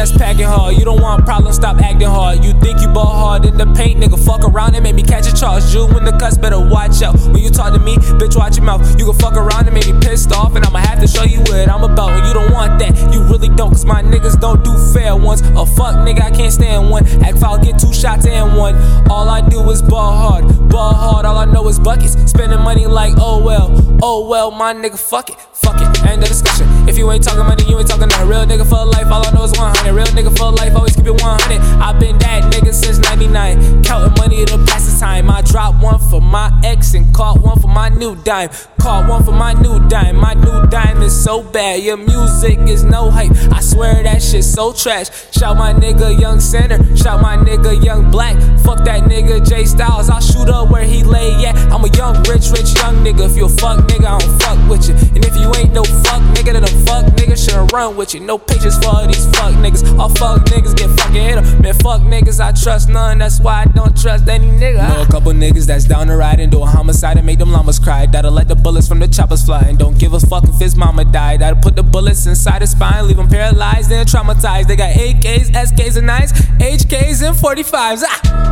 that's packing hard. You don't want problems, stop acting hard. You think you ball hard in the paint, nigga. Fuck around and make me catch a charge. You in the cuss, better watch out. When you talk to me, bitch, watch your mouth. You can fuck around and make me pissed off, and I'ma have to show you what I'm about. And you don't want that, you really don't, cause my niggas don't do fair ones. A fuck nigga, I can't stand one. Act foul, get two shots and one. All I do is ball hard, ball hard. All I know is buckets. Spending money like, oh well, my nigga, fuck it, fuck it. End of discussion. If you ain't talking money, you ain't talking nothing. Real nigga for life, all I know is 100. Real nigga for life, always keep it 100. i been that nigga since 99. Counting money to pass the time. I dropped one for my ex and caught one for my new dime. Caught one for my new dime. My new dime is so bad. Your music is no hype. I swear that shit so trash. Shout my nigga Young Center. Shout my nigga Young Black. Fuck that nigga Jay Stylez. I'll shoot up where he young, rich, rich young nigga. If you a fuck nigga, I don't fuck with you. And if you ain't no fuck nigga, then a fuck nigga shouldn't run with you. No patience for these fuck niggas. All fuck niggas get fucking hit em. Man, fuck niggas, I trust none. That's why I don't trust any nigga. Know a couple niggas that's down to ride and do a homicide and make them llamas cry. That'll let the bullets from the choppers fly. And don't give a fuck if his mama died. That'll put the bullets inside his spine, leave him paralyzed and traumatized. They got AKs, SKs, and 9s, HKs, and 45s. Ah!